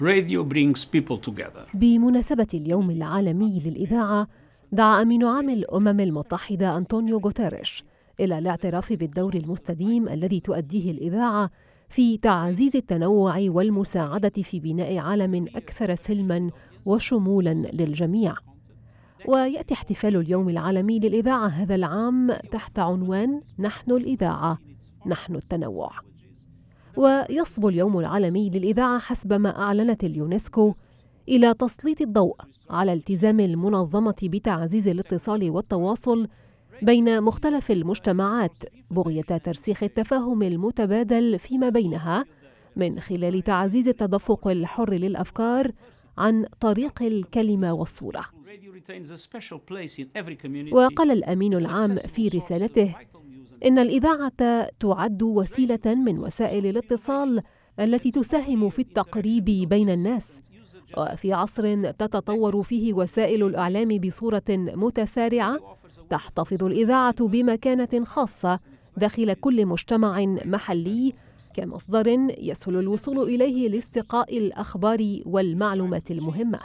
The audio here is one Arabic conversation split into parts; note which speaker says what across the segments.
Speaker 1: Radio brings people together.
Speaker 2: بمناسبة اليوم العالمي للإذاعة دعا أمين عام الأمم المتحدة أنطونيو غوتيريش إلى الاعتراف بالدور المستديم الذي تؤديه الإذاعة في تعزيز التنوع والمساعدة في بناء عالم أكثر سلما وشمولا للجميع. ويأتي احتفال اليوم العالمي للإذاعة هذا العام تحت عنوان نحن الإذاعة، نحن التنوع. ويصبو اليوم العالمي للإذاعة حسب ما أعلنت اليونسكو إلى تسليط الضوء على التزام المنظمة بتعزيز الاتصال والتواصل بين مختلف المجتمعات بغية ترسيخ التفاهم المتبادل فيما بينها من خلال تعزيز التدفق الحر للأفكار عن طريق الكلمة والصورة. وقال الأمين العام في رسالته إن الإذاعة تعد وسيلة من وسائل الاتصال التي تساهم في التقريب بين الناس. وفي عصر تتطور فيه وسائل الإعلام بصورة متسارعة تحتفظ الإذاعة بمكانة خاصة داخل كل مجتمع محلي كمصدر يسهل الوصول إليه لاستقاء الأخبار والمعلومات المهمة.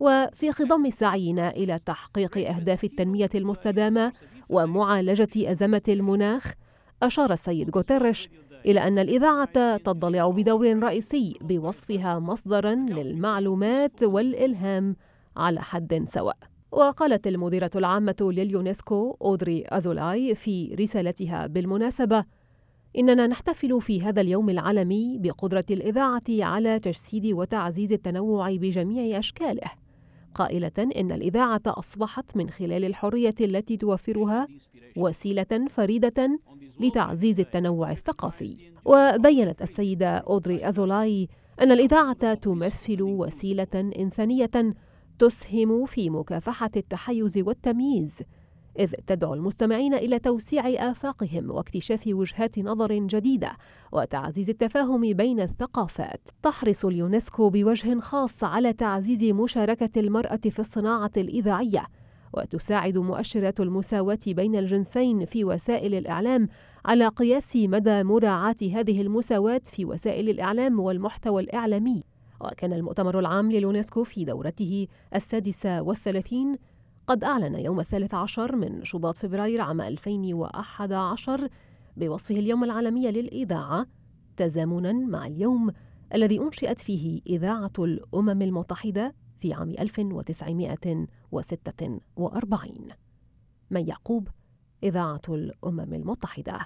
Speaker 2: وفي خضم سعينا إلى تحقيق أهداف التنمية المستدامة ومعالجة أزمة المناخ أشار السيد غوتيريش إلى أن الإذاعة تضلع بدور رئيسي بوصفها مصدرا للمعلومات والإلهام على حد سواء. وقالت المديرة العامة لليونسكو أودري أزولاي في رسالتها بالمناسبة إننا نحتفل في هذا اليوم العالمي بقدرة الإذاعة على تجسيد وتعزيز التنوع بجميع أشكاله. قائلة إن الإذاعة أصبحت من خلال الحرية التي توفرها وسيلة فريدة لتعزيز التنوع الثقافي. وبينت السيدة أودري أزولاي أن الإذاعة تمثل وسيلة إنسانية تسهم في مكافحة التحيز والتمييز إذ تدعو المستمعين إلى توسيع آفاقهم واكتشاف وجهات نظر جديدة وتعزيز التفاهم بين الثقافات. تحرص اليونسكو بوجه خاص على تعزيز مشاركة المرأة في الصناعة الإذاعية، وتساعد مؤشرات المساواة بين الجنسين في وسائل الإعلام على قياس مدى مراعاة هذه المساواة في وسائل الإعلام والمحتوى الإعلامي. وكان المؤتمر العام لليونسكو في دورته السادسة والثلاثين قد أعلن يوم الثالث عشر من شباط فبراير عام 2011 بوصفه اليوم العالمي للإذاعة تزامنا مع اليوم الذي أنشئت فيه إذاعة الأمم المتحدة في عام 1946 من يعقوب إذاعة الأمم المتحدة.